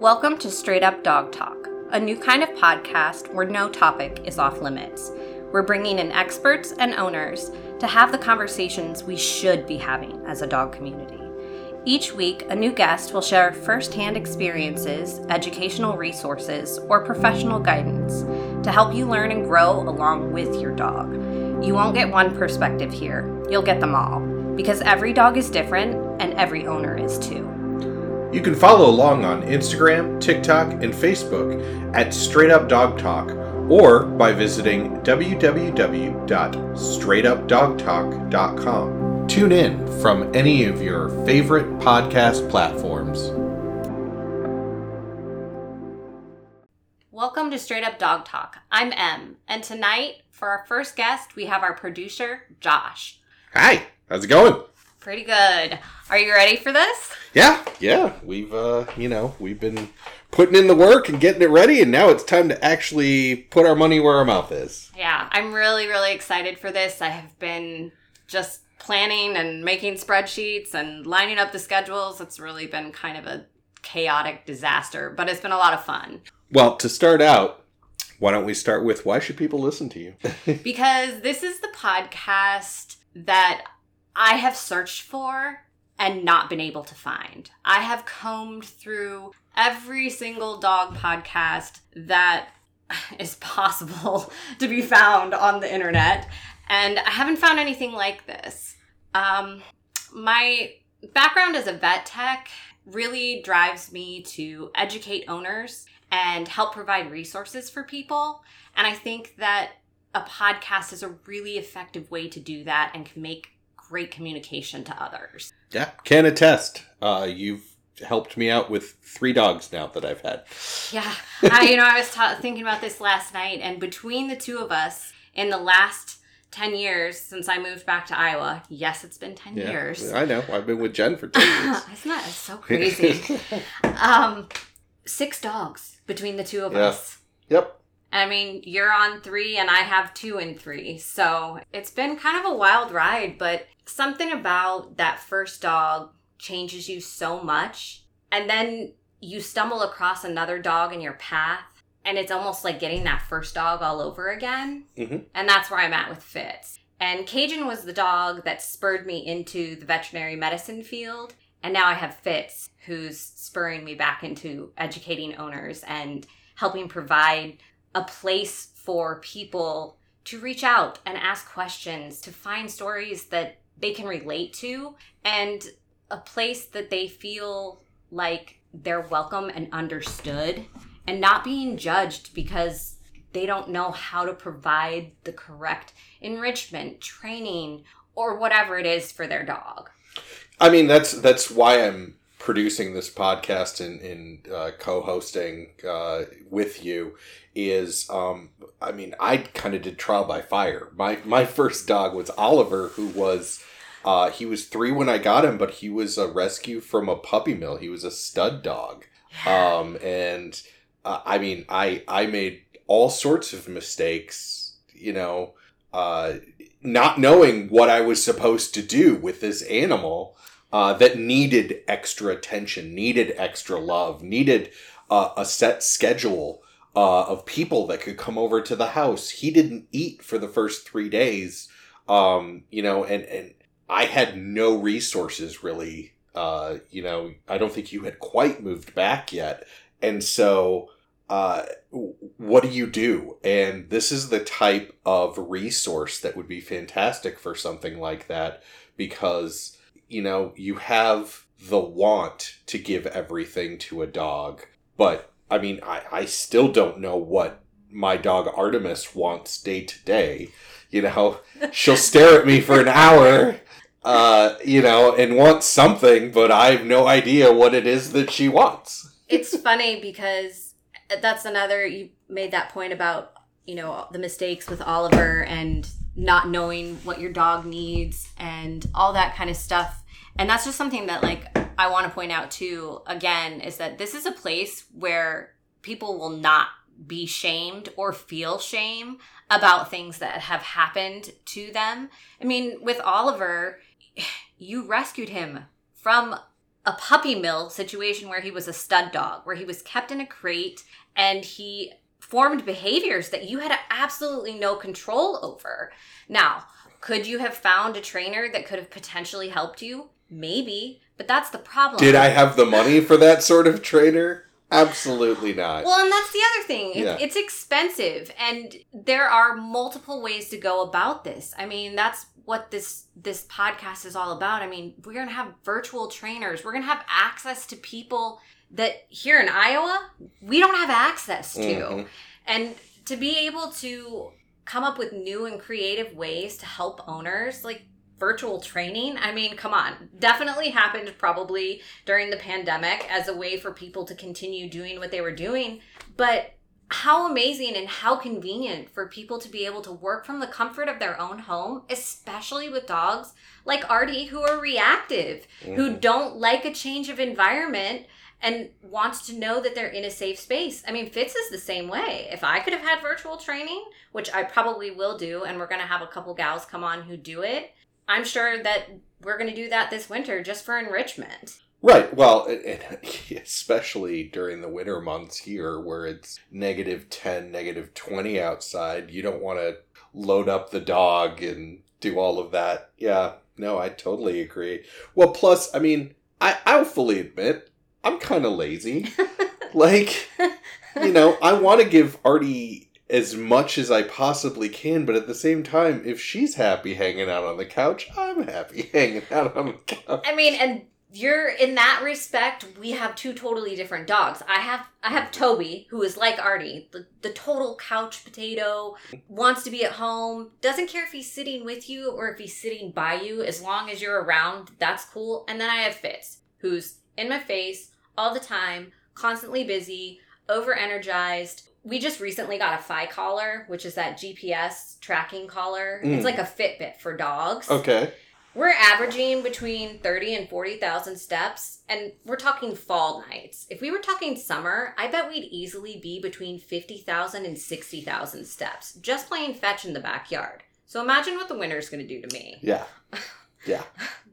Welcome to Straight Up Dog Talk, a new kind of podcast where no topic is off limits. We're bringing in experts and owners to have the conversations we should be having as a dog community. Each week, a new guest will share firsthand experiences, educational resources, or professional guidance to help you learn and grow along with your dog. You won't get one perspective here, you'll get them all, because every dog is different and every owner is too. You can follow along on Instagram, TikTok, and Facebook at Straight Up Dog Talk or by visiting www.straightupdogtalk.com. Tune in from any of your favorite podcast platforms. Welcome to Straight Up Dog Talk. I'm Em, and tonight, for our first guest, we have our producer, Josh. Hi, how's it going? Pretty good. Are you ready for this? Yeah, yeah. We've uh, you know, we've been putting in the work and getting it ready and now it's time to actually put our money where our mouth is. Yeah, I'm really really excited for this. I have been just planning and making spreadsheets and lining up the schedules. It's really been kind of a chaotic disaster, but it's been a lot of fun. Well, to start out, why don't we start with why should people listen to you? because this is the podcast that I have searched for and not been able to find. I have combed through every single dog podcast that is possible to be found on the internet, and I haven't found anything like this. Um, my background as a vet tech really drives me to educate owners and help provide resources for people. And I think that a podcast is a really effective way to do that and can make great communication to others. Yeah, can attest. Uh, you've helped me out with three dogs now that I've had. Yeah, I, you know, I was ta- thinking about this last night, and between the two of us, in the last 10 years since I moved back to Iowa, yes, it's been 10 Yeah, years. I know. I've been with Jen for 10 years. Isn't that so crazy? um, six dogs between the two of Yeah. us. yep. I mean, you're on three and I have two and three. So it's been kind of a wild ride, but something about that first dog changes you so much. And then you stumble across another dog in your path, and it's almost like getting that first dog all over again. Mhm. And that's where I'm at with Fitz. And Cajun was the dog that spurred me into the veterinary medicine field. And now I have Fitz, who's spurring me back into educating owners and helping provide a place for people to reach out and ask questions, to find stories that they can relate to, and a place that they feel like they're welcome and understood and not being judged because they don't know how to provide the correct enrichment, training, or whatever it is for their dog. I mean, that's that's why I'm producing this podcast and, and uh, co-hosting uh, with you is um, I mean I kind of did trial by fire. My my first dog was Oliver, who was uh, he was three when I got him, but he was a rescue from a puppy mill. He was a stud dog, um, and uh, I mean I I made all sorts of mistakes, you know, uh, not knowing what I was supposed to do with this animal uh, that needed extra attention, needed extra love, needed uh, a set schedule uh, of people that could come over to the house. He didn't eat for the first three days, um, you know, and and I had no resources really. Uh, you know, I don't think you had quite moved back yet, and so uh, what do you do? And this is the type of resource that would be fantastic for something like that because you know, you have the want to give everything to a dog. But I mean, I, I still don't know what my dog Artemis wants day to day. You know, she'll stare at me for an hour, uh, you know, and want something, but I have no idea what it is that she wants. it's funny because that's another you made that point about you know the mistakes with oliver and not knowing what your dog needs and all that kind of stuff and that's just something that like i want to point out too again is that this is a place where people will not be shamed or feel shame about things that have happened to them i mean with oliver you rescued him from a puppy mill situation where he was a stud dog, where he was kept in a crate and he formed behaviors that you had absolutely no control over. Now, could you have found a trainer that could have potentially helped you? Maybe, but that's the problem. Did I have the money for that sort of trainer? Absolutely not. Well, and that's the other thing. It, Yeah. It's expensive, and there are multiple ways to go about this. I mean, that's what this this podcast is all about. I mean, we're gonna have virtual trainers. We're gonna have access to people that here in Iowa we don't have access to, Mhm. and to be able to come up with new and creative ways to help owners like virtual training i mean come on definitely happened probably during the pandemic as a way for people to continue doing what they were doing but how amazing and how convenient for people to be able to work from the comfort of their own home especially with dogs like artie who are reactive who Mhm. don't like a change of environment and wants to know that they're in a safe space. I mean, Fitz is the same way. If I could have had virtual training, which I probably will do, and we're going to have a couple gals come on who do it, I'm sure that we're going to do that this winter just for enrichment. Right. Well, and, especially during the winter months here where it's negative 10, negative 20 outside, you don't want to load up the dog and do all of that. Yeah. No, I totally agree. Well, plus, I mean, I, I'll fully admit, I'm kind of lazy. like, you know, I want to give Artie as much as I possibly can, but at the same time, if she's happy hanging out on the couch, I'm happy hanging out on the couch. I mean, and you're in that respect, we have two totally different dogs. I have I have Toby, who is like Artie, the, the total couch potato, wants to be at home, doesn't care if he's sitting with you or if he's sitting by you, as long as you're around, that's cool. And then I have Fitz, who's in my face all the time, constantly busy, over energized. We just recently got a Fi collar, which is that GPS tracking collar. Mm. It's like a Fitbit for dogs. Okay. We're averaging between 30 and 40,000 steps, and we're talking fall nights. If we were talking summer, I bet we'd easily be between 50,000 and 60,000 steps just playing fetch in the backyard. So imagine what the winter's going to do to me. Yeah. Yeah.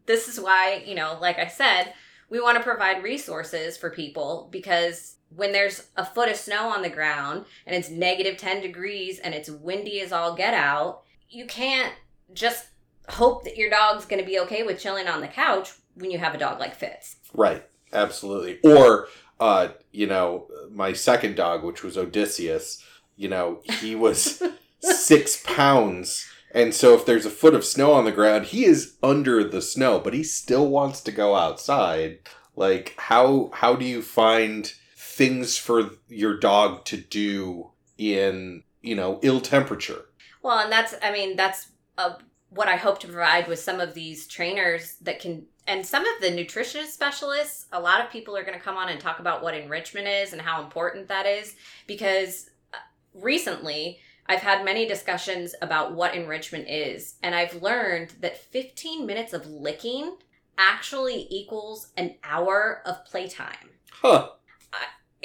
This is why, you know, like I said, we want to provide resources for people because when there's a foot of snow on the ground and it's negative 10 degrees and it's windy as all get out, you can't just hope that your dog's going to be okay with chilling on the couch when you have a dog like Fitz. Right. Absolutely. Or, uh, you know, my second dog, which was Odysseus, you know, he was six pounds. And so if there's a foot of snow on the ground, he is under the snow, but he still wants to go outside. Like how how do you find things for your dog to do in, you know, ill temperature? Well, and that's, I mean, that's uh, what I hope to provide with some of these trainers that can, and some of the nutrition specialists. A lot of people are going to come on and talk about what enrichment is and how important that is because uh, recently I've had many discussions about what enrichment is, and I've learned that 15 minutes of licking actually equals an hour of playtime Huh.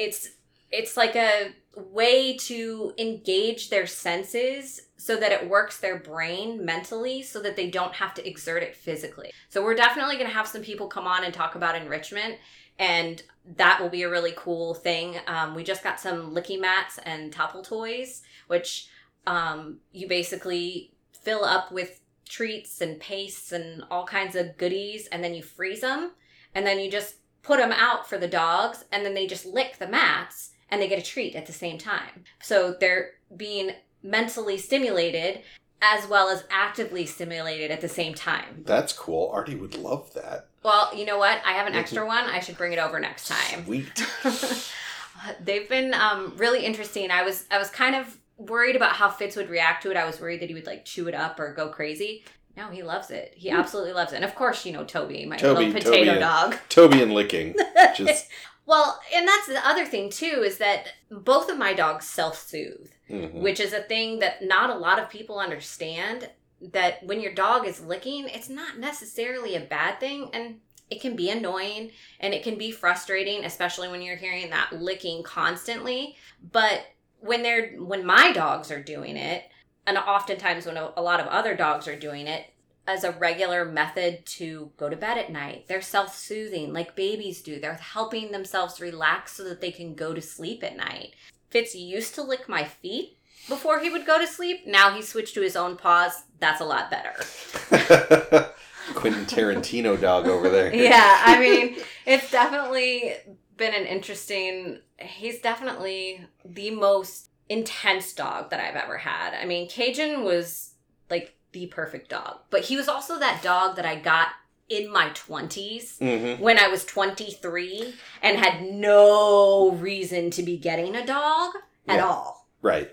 It's it's like a way to engage their senses so that it works their brain mentally so that they don't have to exert it physically. So we're definitely going to have some people come on and talk about enrichment and that will be a really cool thing. Um, we just got some licky mats and topple toys, which um, you basically fill up with treats and pastes and all kinds of goodies, and then you freeze them, and then you just put them out for the dogs, and then they just lick the mats and they get a treat at the same time. So they're being mentally stimulated as well as actively stimulated at the same time. That's cool. Artie would love that. Well, you know what? I have an extra one. I should bring it over next time. Sweet. They've been um, really interesting. I was I was kind of worried about how Fitz would react to it. I was worried that he would like chew it up or go crazy. No, he loves it. He absolutely loves it. And of course, you know Toby, my Toby- little potato Toby. dog. Toby and licking. Just Well, and that's the other thing too is that both of my dogs self-soothe, mhm. which is a thing that not a lot of people understand that when your dog is licking, it's not necessarily a bad thing and it can be annoying and it can be frustrating especially when you're hearing that licking constantly, but when they're when my dogs are doing it and oftentimes when a, a lot of other dogs are doing it, as a regular method to go to bed at night. They're self soothing like babies do. They're helping themselves relax so that they can go to sleep at night. Fitz used to lick my feet before he would go to sleep. Now he switched to his own paws. That's a lot better. Quentin Tarantino dog over there. yeah, I mean, it's definitely been an interesting. He's definitely the most intense dog that I've ever had. I mean, Cajun was like the perfect dog, but he was also that dog that I got in my 20s Mm-hmm. when I was 23 and had no reason to be getting a dog at Yeah. all. Right.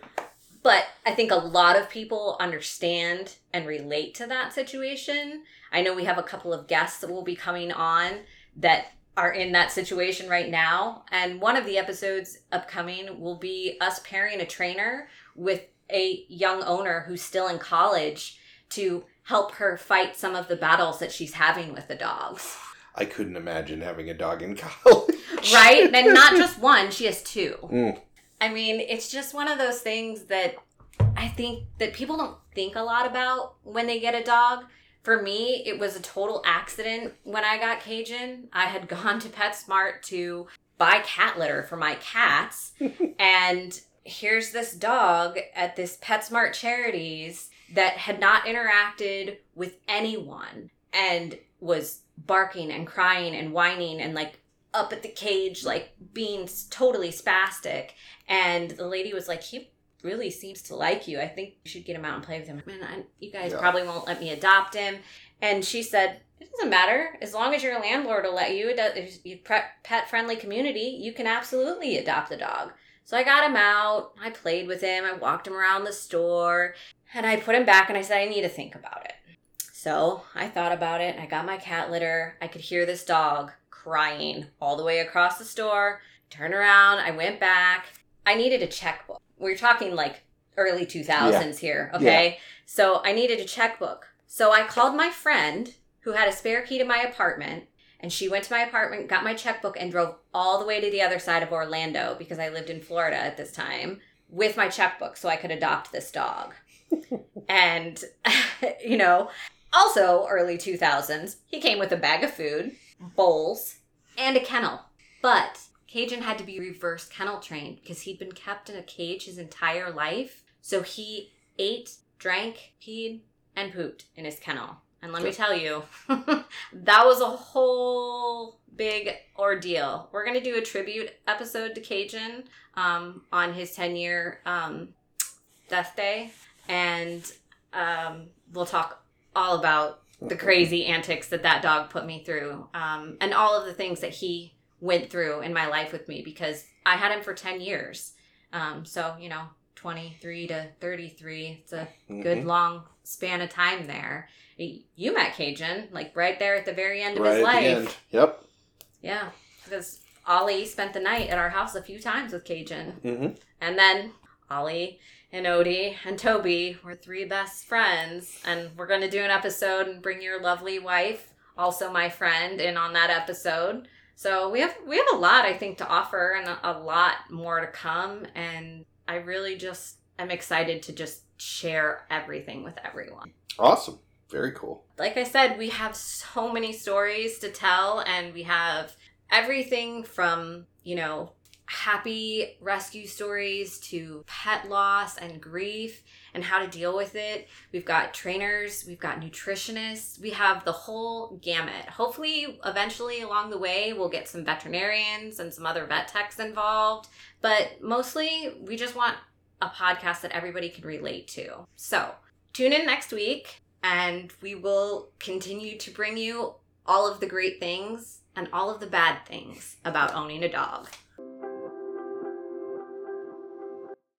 But I think a lot of people understand and relate to that situation. I know we have a couple of guests that will be coming on that are in that situation right now. And one of the episodes upcoming will be us pairing a trainer with a young owner who's still in college to help her fight some of the battles that she's having with the dogs. I couldn't imagine having a dog in college. Right? and not just one, she has two. Mm. I mean, it's just one of those things that I think that people don't think a lot about when they get a dog. For me, it was a total accident when I got Cajun. I had gone to PetSmart to buy cat litter for my cats, and here's this dog at this PetSmart charities that had not interacted with anyone and was barking and crying and whining and like up at the cage, like being totally spastic. And the lady was like, he really seems to like you. I think you should get him out and play with him. Man, I, you guys Yeah. probably won't let me adopt him. And she said, it doesn't matter. As long as your landlord will let you, it does, you pet friendly community, you can absolutely adopt the dog. So I got him out. I played with him. I walked him around the store. And I put him back and I said, I need to think about it. So I thought about it. I got my cat litter. I could hear this dog crying all the way across the store. Turn around. I went back. I needed a checkbook. We're talking like early 2000s here, okay? So I needed a checkbook. So I called my friend who had a spare key to my apartment and she went to my apartment, got my checkbook, and drove all the way to the other side of Orlando because I lived in Florida at this time with my checkbook so I could adopt this dog. and, you know, also early 2000s, he came with a bag of food, bowls, and a kennel. But Cajun had to be reverse kennel trained because he'd been kept in a cage his entire life. So he ate, drank, peed, and pooped in his kennel. And let me tell you, that was a whole big ordeal. We're going to do a tribute episode to Cajun um, on his 10 year um, death day. And um, we'll talk all about the crazy antics that that dog put me through um, and all of the things that he went through in my life with me because I had him for 10 years. Um, so, you know, 23 to 33, it's a good Mhm. long span of time there. You met Cajun, like right there at the very end of Right his life. Yep. Yeah, because Ollie spent the night at our house a few times with Cajun. hmm And then Ollie and Odie and Toby were three best friends. And we're going to do an episode and bring your lovely wife, also my friend, in on that episode. So we have we have a lot I think to offer and a, lot more to come. And I really just am excited to just share everything with everyone. Awesome. Very cool. Like I said, we have so many stories to tell, and we have everything from, you know, happy rescue stories to pet loss and grief and how to deal with it. We've got trainers, we've got nutritionists, we have the whole gamut. Hopefully, eventually along the way, we'll get some veterinarians and some other vet techs involved. But mostly, we just want a podcast that everybody can relate to. So, tune in next week and we will continue to bring you all of the great things and all of the bad things about owning a dog.